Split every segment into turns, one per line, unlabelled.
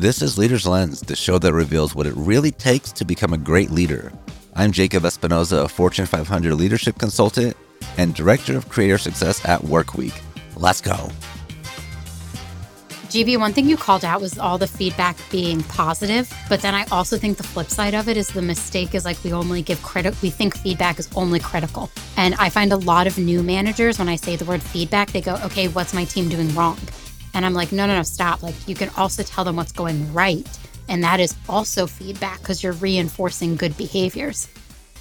This is Leader's Lens, the show that reveals what it really takes to become a great leader. I'm Jacob Espinoza, a Fortune 500 leadership consultant and director of creator success at Workweek. Let's go.
GB, one thing you called out was all the feedback being positive, but then I also think the flip side of it is the mistake is like we only give credit, we think feedback is only critical. And I find a lot of new managers, when I say the word feedback, they go, okay, what's my team doing wrong? And I'm like, no, no, no, stop. Like, you can also tell them what's going right. And that is also feedback because you're reinforcing good behaviors.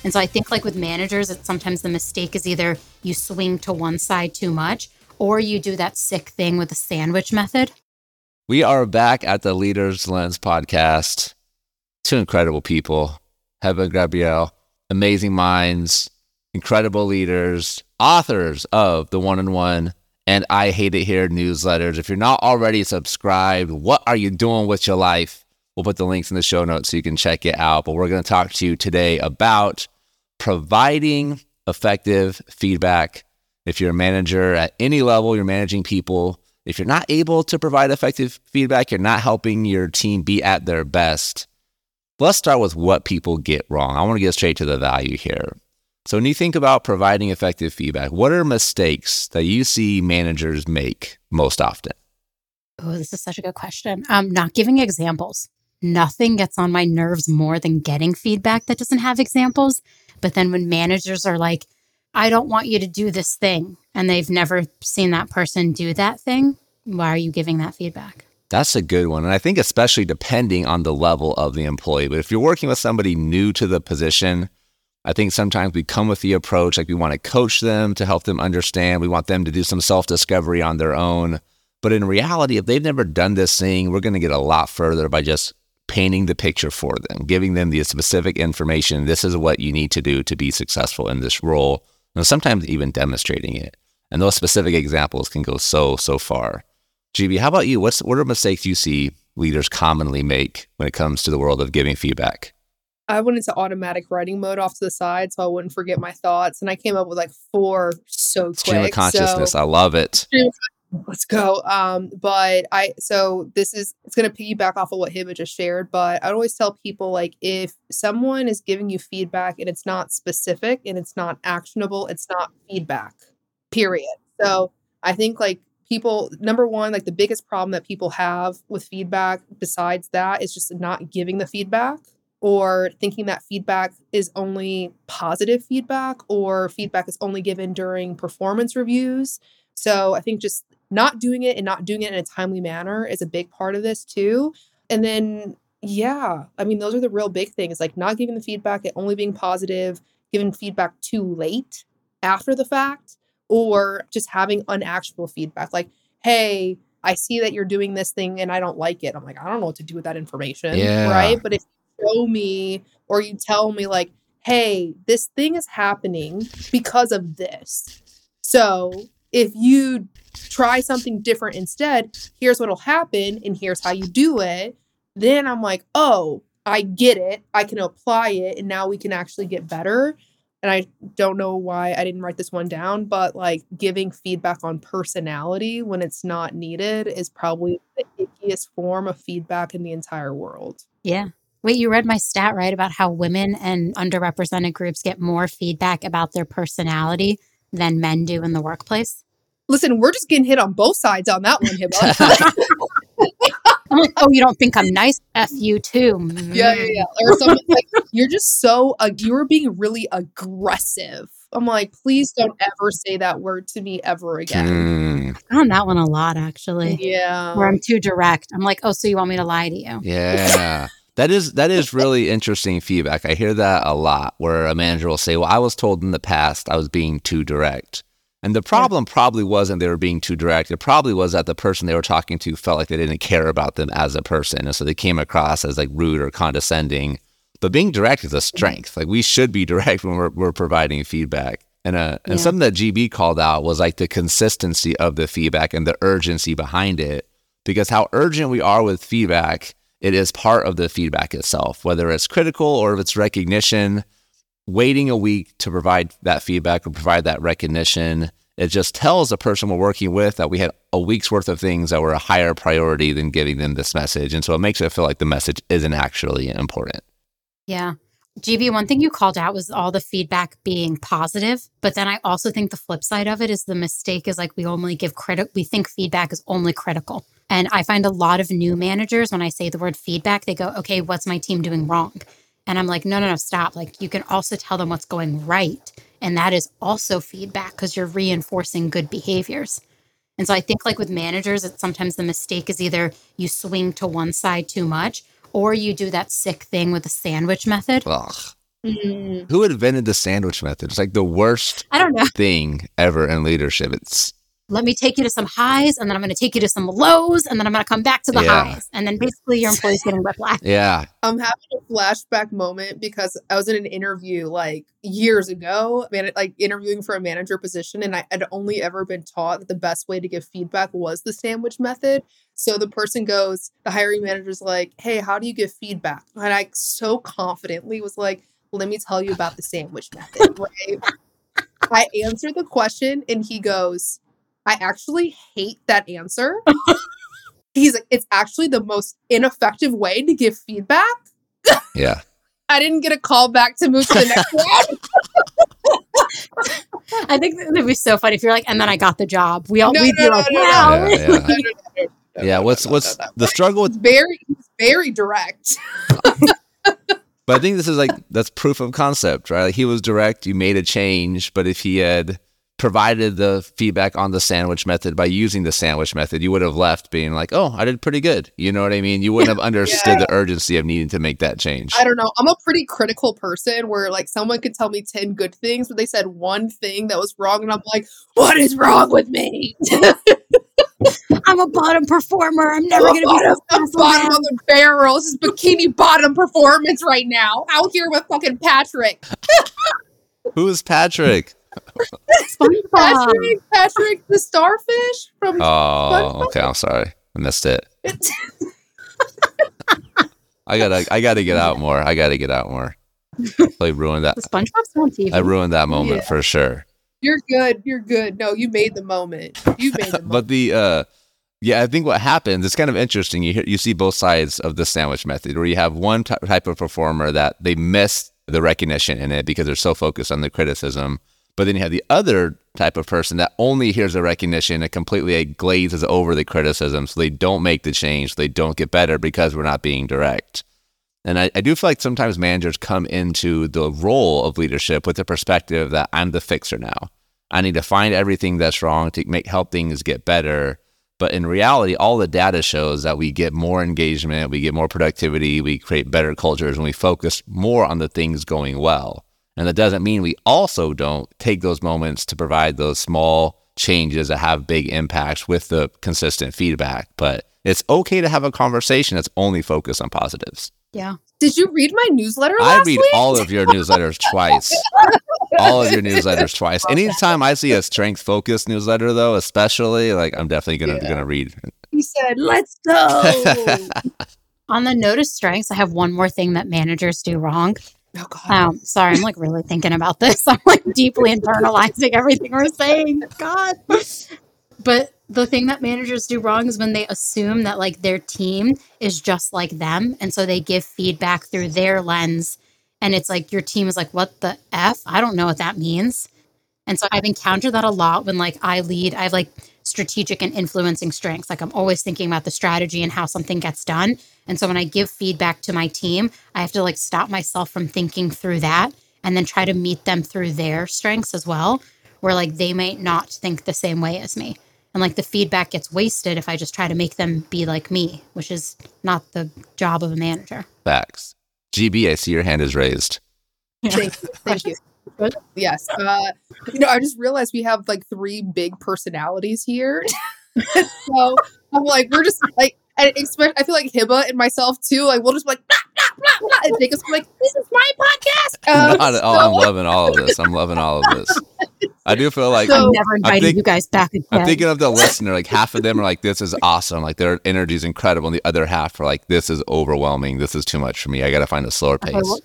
And so I think, like with managers, it's sometimes the mistake is either you swing to one side too much or you do that sick thing with the sandwich method
we are back at the Leaders Lens podcast. Two incredible people, Hebba Gabrielle, amazing minds, incredible leaders, authors of the One on One and I Hate It Here newsletters. If you're not already subscribed, what are you doing with your life? We'll put the links in the show notes so you can check it out. But we're going to talk to you today about providing effective feedback. If you're a manager at any level, you're managing people if you're not able to provide effective feedback, you're not helping your team be at their best. Let's start with what people get wrong. I want to get straight to the value here. So, when you think about providing effective feedback, what are mistakes that you see managers make most often?
Oh, this is such a good question. Um, not giving examples. Nothing gets on my nerves more than getting feedback that doesn't have examples. But then when managers are like, I don't want you to do this thing, and they've never seen that person do that thing, why are you giving that feedback?
That's a good one. And I think, especially depending on the level of the employee. But if you're working with somebody new to the position, I think sometimes we come with the approach like we want to coach them to help them understand. We want them to do some self discovery on their own. But in reality, if they've never done this thing, we're going to get a lot further by just painting the picture for them, giving them the specific information. This is what you need to do to be successful in this role and sometimes even demonstrating it. And those specific examples can go so, so far. GB, how about you? What's, what are mistakes you see leaders commonly make when it comes to the world of giving feedback?
I went into automatic writing mode off to the side so I wouldn't forget my thoughts. And I came up with like four so quick.
Stream of consciousness. So, I love it.
Let's go. Um, but I so this is it's gonna piggyback off of what Hebba just shared, but I'd always tell people like if someone is giving you feedback and it's not specific and it's not actionable, it's not feedback. Period. So I think like people number one, like the biggest problem that people have with feedback besides that is just not giving the feedback or thinking that feedback is only positive feedback or feedback is only given during performance reviews. So I think just not doing it and not doing it in a timely manner is a big part of this too. And then, yeah, I mean, those are the real big things like not giving the feedback, it only being positive, giving feedback too late after the fact, or just having unactionable feedback like, hey, I see that you're doing this thing and I don't like it. I'm like, I don't know what to do with that information.
Yeah.
Right. But if show me or you tell me, like, hey, this thing is happening because of this. So if you try something different instead, here's what'll happen and here's how you do it. Then I'm like, oh, I get it. I can apply it and now we can actually get better. And I don't know why I didn't write this one down, but like giving feedback on personality when it's not needed is probably the ickiest form of feedback in the entire world.
Yeah. Wait, you read my stat right about how women and underrepresented groups get more feedback about their personality than men do in the workplace?
Listen, we're just getting hit on both sides on that one,
I'm like, oh, you don't think I'm nice? F you too.
Yeah, yeah, yeah. Or something like, you're just so, uh, you are being really aggressive. I'm like, please don't ever say that word to me ever again.
Mm. I've on that one a lot, actually.
Yeah.
Where I'm too direct. I'm like, oh, so you want me to lie to you?
Yeah. That is that is really interesting feedback. I hear that a lot where a manager will say, "Well, I was told in the past I was being too direct." And the problem yeah. probably wasn't they were being too direct. It probably was that the person they were talking to felt like they didn't care about them as a person. And so they came across as like rude or condescending. But being direct is a strength. Like we should be direct when we're, we're providing feedback. And, uh, and yeah. something that GB called out was like the consistency of the feedback and the urgency behind it. Because how urgent we are with feedback it is part of the feedback itself, whether it's critical or if it's recognition. Waiting a week to provide that feedback or provide that recognition it just tells the person we're working with that we had a week's worth of things that were a higher priority than giving them this message. And so it makes it feel like the message isn't actually important.
Yeah. GB, one thing you called out was all the feedback being positive. But then I also think the flip side of it is the mistake is like we only give credit, we think feedback is only critical. And I find a lot of new managers, when I say the word feedback, they go, okay, what's my team doing wrong? And I'm like, no, no, no, stop. Like you can also tell them what's going right. And that is also feedback because you're reinforcing good behaviors. And so I think like with managers, it's sometimes the mistake is either you swing to one side too much or you do that sick thing with the sandwich method.
Ugh. Mm. Who invented the sandwich method? It's like the worst
I don't know.
thing ever in leadership. It's
let me take you to some highs and then I'm going to take you to some lows and then I'm going to come back to the yeah. highs. And then basically your employee's getting whiplash.
Yeah.
I'm having a flashback moment because I was in an interview like years ago, man, like interviewing for a manager position. And I had only ever been taught that the best way to give feedback was the sandwich method. So the person goes, the hiring manager's like, hey, how do you give feedback? And I so confidently was like, let me tell you about the sandwich method, right? I answer the question and he goes, I actually hate that answer. He's like, it's actually the most ineffective way to give feedback.
Yeah.
I didn't get a call back to move to the next
one. I think it'd be so funny if you're like, and then I got the job. We all no, we'd no, be no, like, wow.
Yeah, yeah. yeah, what's what's the struggle with
very very direct.
but I think this is like that's proof of concept, right? Like he was direct, you made a change, but if he had provided the feedback on the sandwich method by using the sandwich method, you would have left being like, "Oh, I did pretty good." You know what I mean? You wouldn't have understood yeah. the urgency of needing to make that change.
I don't know. I'm a pretty critical person where like someone could tell me 10 good things, but they said one thing that was wrong and I'm like, "What is wrong with me?"
I'm a bottom performer. I'm never going to be
the bottom of the barrel. This is bikini bottom performance right now. Out here with fucking Patrick.
Who is Patrick?
Patrick, Patrick, the starfish from.
Oh, SpongeBob? okay. I'm sorry, I missed it. I gotta, I gotta get out more. I gotta get out more. I ruined that.
The SpongeBob's on TV.
I ruined that moment yeah. for sure.
You're good. You're good. No, you made the moment. You made the moment.
but the, uh, yeah, I think what happens, it's kind of interesting. You hear, you see both sides of the sandwich method, where you have one t- type of performer that they miss the recognition in it because they're so focused on the criticism but then you have the other type of person that only hears the recognition and completely glazes over the criticism. So they don't make the change. They don't get better because we're not being direct. And I, I do feel like sometimes managers come into the role of leadership with the perspective that I'm the fixer now. I need to find everything that's wrong to make help things get better. But in reality, all the data shows that we get more engagement, we get more productivity, we create better cultures, and we focus more on the things going well. And that doesn't mean we also don't take those moments to provide those small changes that have big impacts with the consistent feedback. But it's okay to have a conversation that's only focused on positives.
Yeah.
Did you read my newsletter?
I read
week?
all of your newsletters twice. all of your newsletters twice. Anytime I see a strength focused newsletter, though, especially, like I'm definitely gonna yeah. gonna read.
He said, "Let's go."
On the notice strengths, I have one more thing that managers do wrong. Oh God. Um, sorry, I'm like really thinking about this. I'm like deeply internalizing everything we're saying. God. But the thing that managers do wrong is when they assume that like their team is just like them. And so they give feedback through their lens. And it's like your team is like, what the F? I don't know what that means. And so I've encountered that a lot when like I lead, I have like strategic and influencing strengths. Like I'm always thinking about the strategy and how something gets done. And so when I give feedback to my team, I have to like stop myself from thinking through that and then try to meet them through their strengths as well, where like they might not think the same way as me. And like the feedback gets wasted if I just try to make them be like me, which is not the job of a manager.
Facts. GB, I see your hand is raised.
Yeah. Thank you. Thank you. Yes. Uh, you know, I just realized we have like three big personalities here. so I'm like, we're just like, and especially, I feel like Hebba and myself too. Like we'll just be like, blah, blah, blah, and Jacob's like, "This is my podcast."
Um, Not at all. So- I'm loving all of this. I'm loving all of this. I do feel like
so, I'm never inviting think, you guys back again.
I'm thinking of the listener. Like half of them are like, "This is awesome." Like their energy is incredible, and the other half are like, "This is overwhelming. This is too much for me. I got to find a slower pace."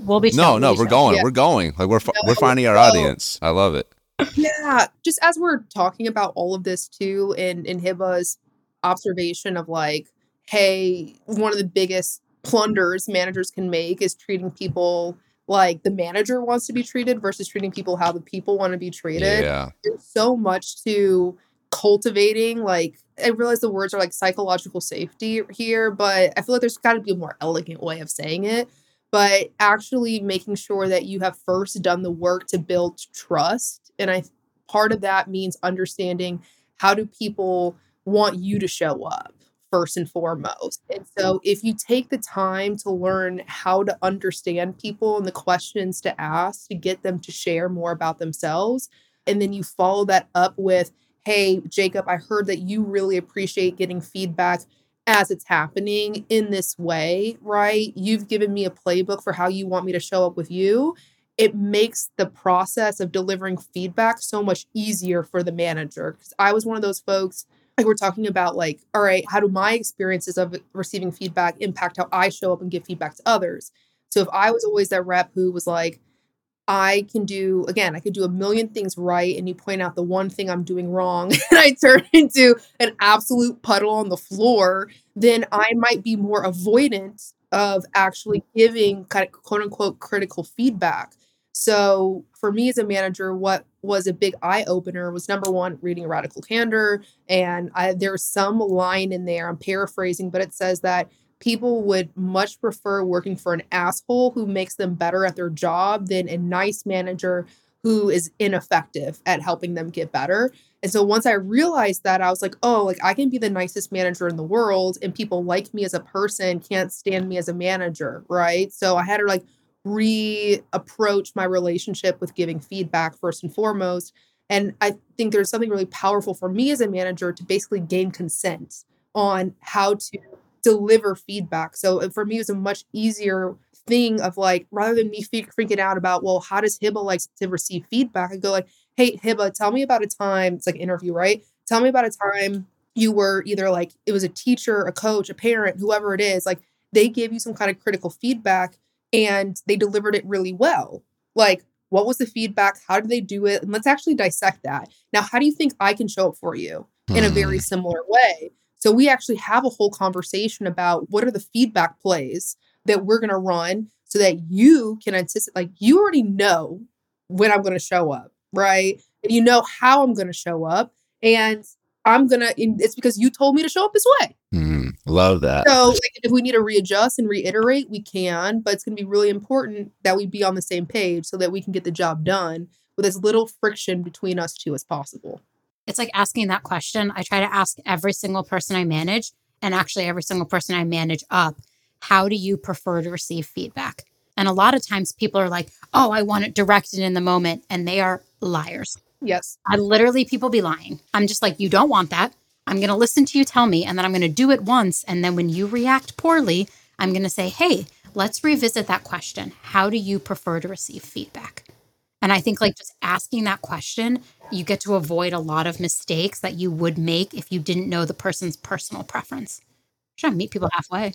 Okay,
we'll, we'll, be
no, no. We're going. Yeah. We're going. Like we're no, we're finding our audience. I love it.
yeah, just as we're talking about all of this too, in in Hebba's observation of like, hey, one of the biggest plunders managers can make is treating people like the manager wants to be treated versus treating people how the people want to be treated.
Yeah.
There's so much to cultivating like I realize the words are like psychological safety here, but I feel like there's got to be a more elegant way of saying it. But actually making sure that you have first done the work to build trust. And I part of that means understanding how do people want you to show up first and foremost. And so if you take the time to learn how to understand people and the questions to ask to get them to share more about themselves, and then you follow that up with, hey, Jacob, I heard that you really appreciate getting feedback as it's happening in this way, right? You've given me a playbook for how you want me to show up with you. It makes the process of delivering feedback so much easier for the manager. Because I was one of those folks like we're talking about like all right how do my experiences of receiving feedback impact how i show up and give feedback to others so if i was always that rep who was like i can do again i could do a million things right and you point out the one thing i'm doing wrong and i turn into an absolute puddle on the floor then i might be more avoidant of actually giving kind of quote unquote critical feedback so for me as a manager, what was a big eye opener was number one, reading Radical Candor. And I, there's some line in there, I'm paraphrasing, but it says that people would much prefer working for an asshole who makes them better at their job than a nice manager who is ineffective at helping them get better. And so once I realized that, I was like, oh, like I can be the nicest manager in the world and people like me as a person, can't stand me as a manager, right? So I had to like reapproach my relationship with giving feedback first and foremost. And I think there's something really powerful for me as a manager to basically gain consent on how to deliver feedback. So uh, for me, it was a much easier thing of like, rather than me freaking out about, well, how does Hebba like to receive feedback? I go like, hey, Hebba, tell me about a time, it's like interview, right? Tell me about a time you were either like, it was a teacher, a coach, a parent, whoever it is, like they gave you some kind of critical feedback and they delivered it really well. Like, what was the feedback? How did they do it? And let's actually dissect that. Now, how do you think I can show up for you in a very hmm. similar way? So, we actually have a whole conversation about what are the feedback plays that we're going to run so that you can anticipate, like, you already know when I'm going to show up, right? And you know how I'm going to show up. And I'm going to, it's because you told me to show up this way.
Mm, love that.
So, like, if we need to readjust and reiterate, we can, but it's going to be really important that we be on the same page so that we can get the job done with as little friction between us two as possible.
It's like asking that question. I try to ask every single person I manage, and actually every single person I manage up, how do you prefer to receive feedback? And a lot of times people are like, oh, I want it directed in the moment, and they are liars.
Yes.
I literally, people be lying. I'm just like, you don't want that. I'm going to listen to you tell me, and then I'm going to do it once. And then when you react poorly, I'm going to say, hey, let's revisit that question. How do you prefer to receive feedback? And I think like just asking that question, you get to avoid a lot of mistakes that you would make if you didn't know the person's personal preference. Try to meet people halfway.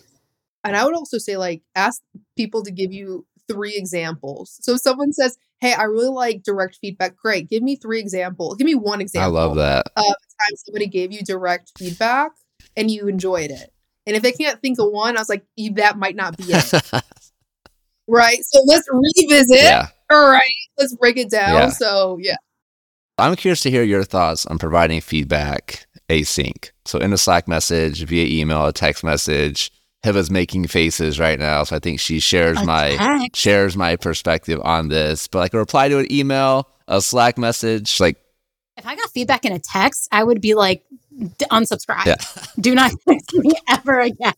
And I would also say, like, ask people to give you three examples. So if someone says, Hey, I really like direct feedback, great. Give me three examples. Give me one example.
I love that.
Of a time somebody gave you direct feedback and you enjoyed it. And if they can't think of one, I was like, that might not be it. right. So let's revisit. Yeah. All right. Let's break it down. Yeah. So, yeah.
I'm curious to hear your thoughts on providing feedback async. So, in a Slack message, via email, a text message, Hebba's making faces right now, so I think she shares my shares my perspective on this. But like a reply to an email, a Slack message, like
if I got feedback in a text, I would be like unsubscribe. Yeah. Do not text me ever again.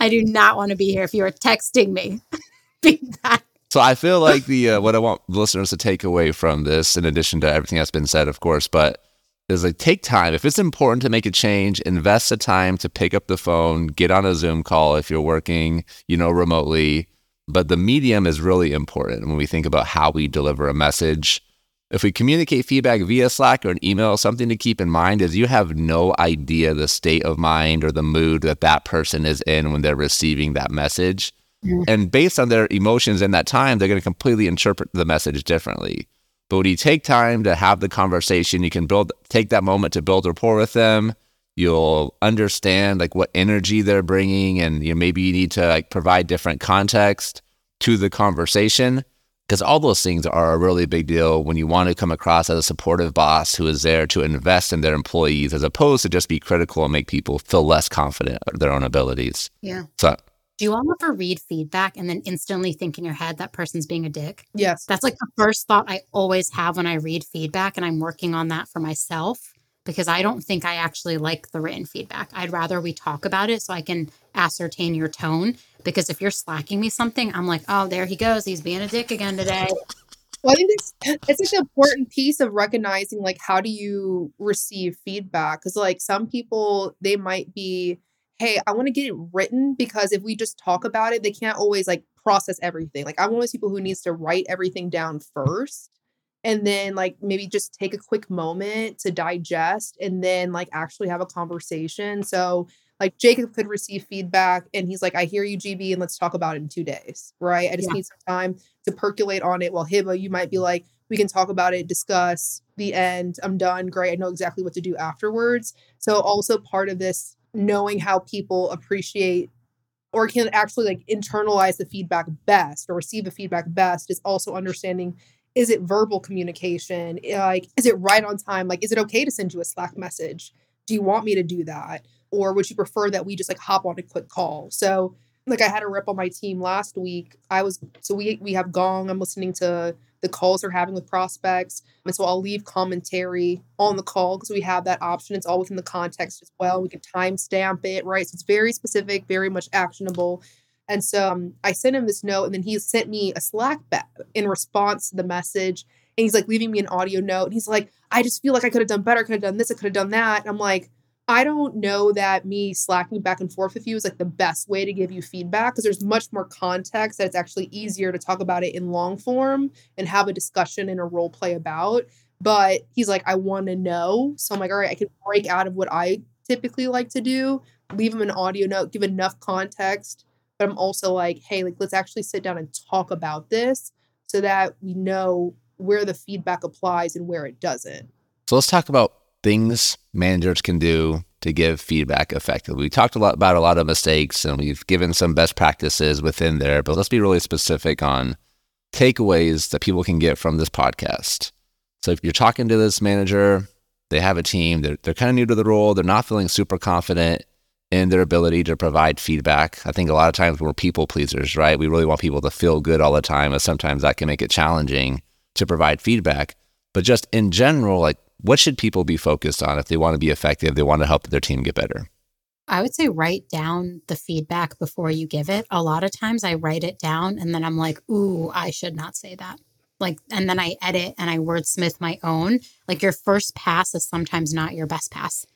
I do not want to be here if you are texting me feedback.
So I feel like the uh, what I want listeners to take away from this, in addition to everything that's been said, of course, but is like take time. If it's important to make a change, invest the time to pick up the phone, get on a Zoom call if you're working, you know, remotely. But the medium is really important when we think about how we deliver a message. If we communicate feedback via Slack or an email, something to keep in mind is you have no idea the state of mind or the mood that that person is in when they're receiving that message. Mm-hmm. And based on their emotions in that time, they're going to completely interpret the message differently. But when you take time to have the conversation, you can build take that moment to build rapport with them. You'll understand like what energy they're bringing, and you know, maybe you need to like provide different context to the conversation because all those things are a really big deal when you want to come across as a supportive boss who is there to invest in their employees as opposed to just be critical and make people feel less confident of their own abilities.
Yeah.
So
Do you all ever read feedback and then instantly think in your head that person's being a dick?
Yes.
That's like the first thought I always have when I read feedback, and I'm working on that for myself because I don't think I actually like the written feedback. I'd rather we talk about it so I can ascertain your tone. Because if you're slacking me something, I'm like, oh, there he goes. He's being a dick again today.
Well, I think it's it's such an important piece of recognizing like how do you receive feedback? Because like some people they might be, hey, I want to get it written because if we just talk about it, they can't always like process everything. Like I'm one of those people who needs to write everything down first and then like maybe just take a quick moment to digest and then like actually have a conversation. So like Jacob could receive feedback and he's like, I hear you, GB, and let's talk about it in two days. Right. I just
Yeah.
need some time to percolate on it. While Hebba, uh, you might be like, we can talk about it, discuss the end. I'm done. Great. I know exactly what to do afterwards. So also part of this knowing how people appreciate or can actually like internalize the feedback best or receive the feedback best is also understanding is it verbal communication? Eh, like is it right on time? Like is it okay to send you a slack message? Do you want me to do that? Or would you prefer that we just like hop on a quick call? So like i had a rep on my team last week. I was so we we have gong. I'm listening to the calls they're having with prospects and so i'll leave commentary on the call because we have that option it's all within the context as well we can timestamp it right so it's very specific very much actionable and so um, I sent him this note, and then he sent me a Slack back in response to the message. And he's like leaving me an audio note. And he's like, I just feel like I could have done better, could have done this, I could have done that. And I'm like, I don't know that me slacking back and forth with you is like the best way to give you feedback because there's much more context that it's actually easier to talk about it in long form and have a discussion and a role play about. But he's like, I want to know. So I'm like, all right, I can break out of what I typically like to do, leave him an audio note, give enough context but I'm also like, hey, like let's actually sit down and talk about this so that we know where the feedback applies and where it doesn't.
So let's talk about things managers can do to give feedback effectively. We talked a lot about a lot of mistakes and we've given some best practices within there, but let's be really specific on takeaways that people can get from this podcast. So if you're talking to this manager, they have a team, they're, they're kind of new to the role, they're not feeling super confident in their ability to provide feedback. I think a lot of times we're people pleasers, right? We really want people to feel good all the time, and sometimes that can make it challenging to provide feedback. But just in general, like what should people be focused on if they want to be effective, they want to help their team get better?
I would say write down the feedback before you give it. A lot of times I write it down and then I'm like, ooh, I should not say that. Like, and then I edit and I wordsmith my own. Like, your first pass is sometimes not your best pass.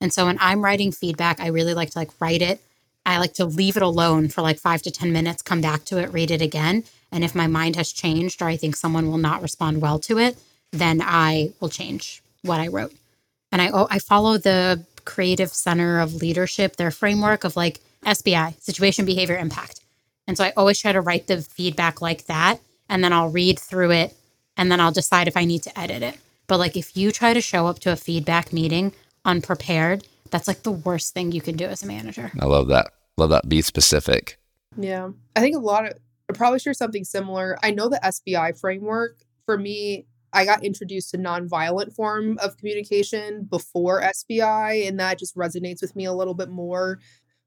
And so when I'm writing feedback, I really like to like write it. I like to leave it alone for like five to 10 minutes, come back to it, read it again. And if my mind has changed or I think someone will not respond well to it, then I will change what I wrote. And I, oh, I follow the Creative Center of Leadership, their framework of like SBI, situation, behavior, impact. And so I always try to write the feedback like that. And then I'll read through it and then I'll decide if I need to edit it. But like if you try to show up to a feedback meeting unprepared, that's like the worst thing you can do as a manager.
I love that. Love that. Be specific.
Yeah. I think a lot of, I probably share something similar. I know the SBI framework. For me, I got introduced to nonviolent form of communication before SBI, and that just resonates with me a little bit more.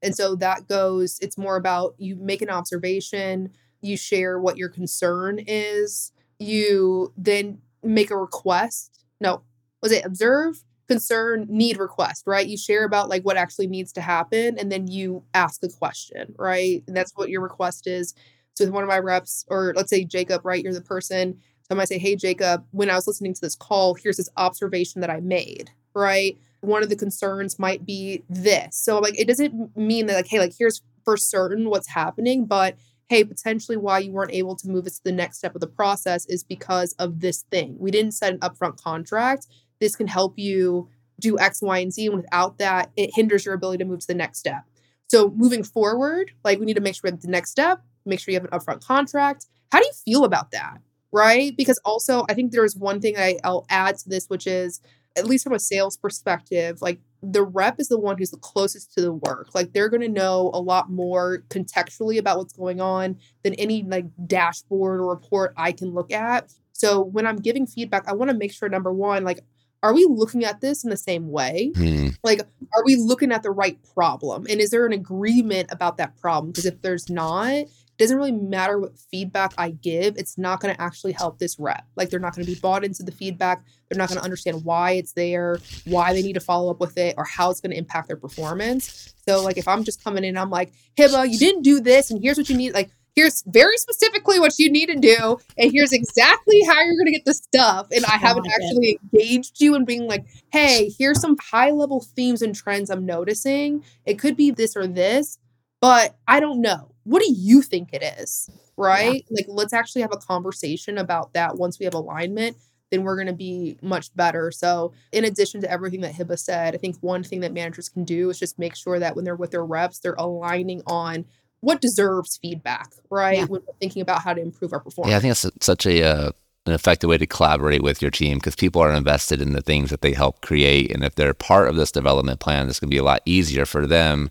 And so that goes, it's more about you make an observation, you share what your concern is, you then make a request. No, was it observe, concern, need, request, right? You share about like what actually needs to happen, and then you ask a question, right? And that's what your request is. So with one of my reps, or let's say Jacob, right? You're the person. So I might say, hey, Jacob, when I was listening to this call, here's this observation that I made, right? One of the concerns might be this. So like it doesn't mean that like, hey, like here's for certain what's happening, but hey, potentially why you weren't able to move us to the next step of the process is because of this thing. We didn't set an upfront contract. This can help you do X, Y, and Z. And without that, it hinders your ability to move to the next step. So moving forward, like we need to make sure that the next step, make sure you have an upfront contract. How do you feel about that? Right? Because also, I think there's one thing I, I'll add to this, which is at least from a sales perspective, like the rep is the one who's the closest to the work. Like they're going to know a lot more contextually about what's going on than any like dashboard or report I can look at. So when I'm giving feedback, I want to make sure number one, like, are we looking at this in the same way?
Hmm.
Like, are we looking at the right problem? And is there an agreement about that problem? Because if there's not, doesn't really matter what feedback I give. It's not going to actually help this rep. Like, they're not going to be bought into the feedback. They're not going to understand why it's there, why they need to follow up with it, or how it's going to impact their performance. So, like, if I'm just coming in, I'm like, Hebba, you didn't do this, and here's what you need. Like, here's very specifically what you need to do, and here's exactly how you're going to get the stuff. And I haven't actually engaged you in being like, hey, here's some high level themes and trends I'm noticing. It could be this or this, but I don't know. What do you think it is? Right? Like, let's actually have a conversation about that once we have alignment. Then we're going to be much better. So, in addition to everything that Hebba said, I think one thing that managers can do is just make sure that when they're with their reps, they're aligning on what deserves feedback, right?
Yeah.
When we're thinking about how to improve our performance.
Yeah, I think that's such a uh, an effective way to collaborate with your team because people are invested in the things that they help create, and if they're part of this development plan, it's going to be a lot easier for them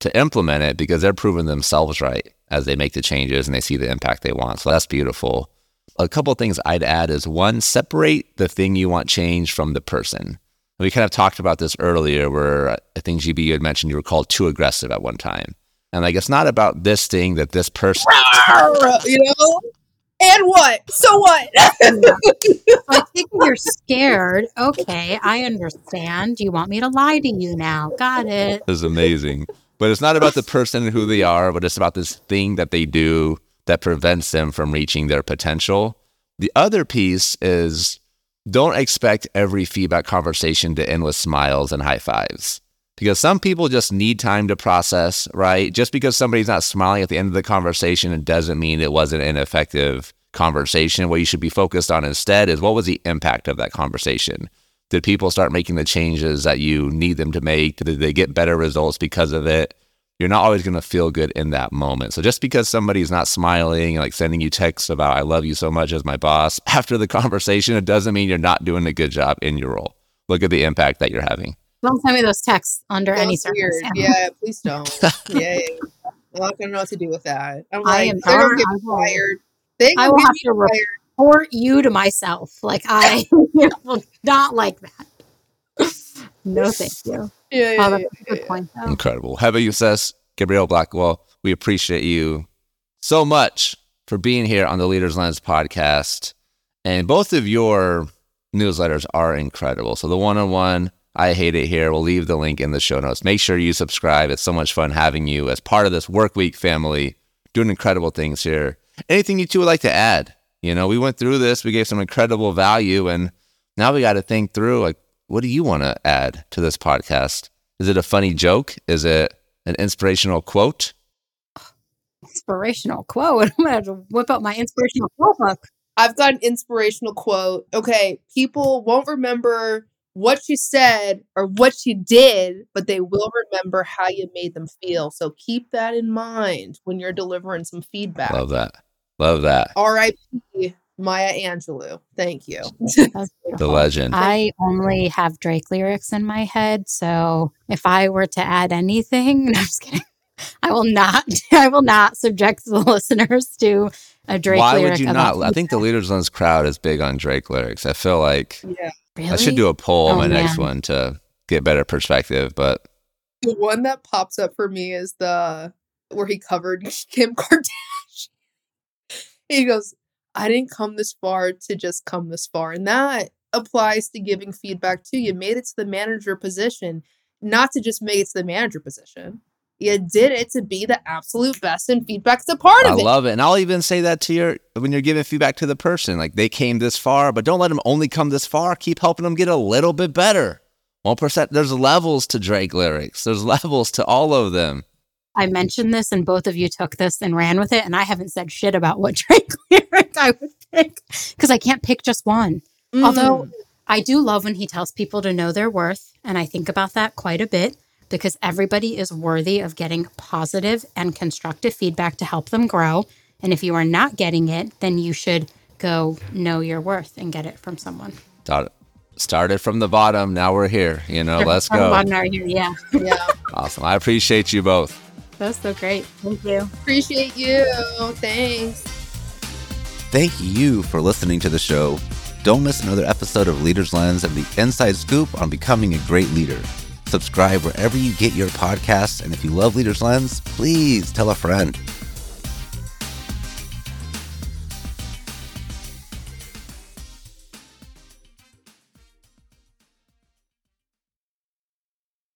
to implement it because they're proving themselves right as they make the changes and they see the impact they want. So that's beautiful. A couple of things I'd add is one, separate the thing you want changed from the person. We kind of talked about this earlier, where I think GB you had mentioned you were called too aggressive at one time. And like, it's not about this thing that this person
you know? And what? So what?
I think you're scared. Okay, I understand. You want me to lie to you now. Got it.
This is amazing. But it's not about the person who they are, but it's about this thing that they do that prevents them from reaching their potential. The other piece is don't expect every feedback conversation to end with smiles and high fives because some people just need time to process, right? Just because somebody's not smiling at the end of the conversation, it doesn't mean it wasn't an effective conversation. What you should be focused on instead is what was the impact of that conversation? Did people start making the changes that you need them to make? Did they get better results because of it? You're not always going to feel good in that moment. So just because somebody's not smiling, and like sending you texts about, I love you so much as my boss after the conversation, it doesn't mean you're not doing a good job in your role. Look at the impact that you're having.
Don't send me those texts under any
That's weird.
circumstance.
Yeah, please don't. yeah, yeah, yeah. I'm not gonna know what to do with that. I'm
I
like,
am
they're gonna get
I will-
fired. They
I will have to
fired.
Report you to myself. Like I will not like that. No, thank you.
Yeah, yeah,
Oh,
yeah, yeah,
good
yeah.
point, though.
Incredible. Hebba Youssef? Gabrielle Blackwell, we appreciate you so much for being here on the Leaders Lens podcast. And both of your newsletters are incredible. So the one on one, I hate it here. We'll leave the link in the show notes. Make sure you subscribe. It's so much fun having you as part of this work week family, doing incredible things here. Anything you two would like to add? You know, we went through this, we gave some incredible value, and now we got to think through like, what do you want to add to this podcast? Is it a funny joke? Is it an inspirational quote?
Inspirational quote. I'm gonna whip out my inspirational quote book.
I've got an inspirational quote. Okay, people won't remember what you said or what you did, but they will remember how you made them feel. So keep that in mind when you're delivering some feedback.
Love that. Love that.
R.I.P. Maya Angelou. Thank you.
The legend.
I only have Drake lyrics in my head, so if I were to add anything, no, I'm just kidding. I will not. I will not subject the listeners to a Drake lyric.
Why
lyric.
would you not? I think the Leaders Lens crowd is big on Drake lyrics. I feel like
Yeah.
Really?
I should do a poll on
Oh,
my next one to get better perspective. But
The one that pops up for me is the where he covered Kim Kardashian. He goes, I didn't come this far to just come this far. And that applies to giving feedback too. You made it to the manager position, not to just make it to the manager position. You did it to be the absolute best, and feedback's a part
I
of it.
I love it. And I'll even say that to your when you're giving feedback to the person. Like they came this far, but don't let them only come this far. Keep helping them get a little bit better. One percent. There's levels to Drake lyrics. There's levels to all of them.
I mentioned this, and both of you took this and ran with it, and I haven't said shit about what Drake lyric I would pick because I can't pick just one.
Mm.
Although I do love when he tells people to know their worth, and I think about that quite a bit because everybody is worthy of getting positive and constructive feedback to help them grow. And if you are not getting it, then you should go know your worth and get it from someone.
Start, started from the bottom. Now we're here. You know, let's go.
bottom right here, Yeah,
Yeah.
Awesome. I appreciate you both.
That's so great. Thank you.
Appreciate you. Thanks.
Thank you for listening to the show. Don't miss another episode of Leader's Lens and the inside scoop on becoming a great leader. Subscribe wherever you get your podcasts, and if you love Leader's Lens, please tell a friend.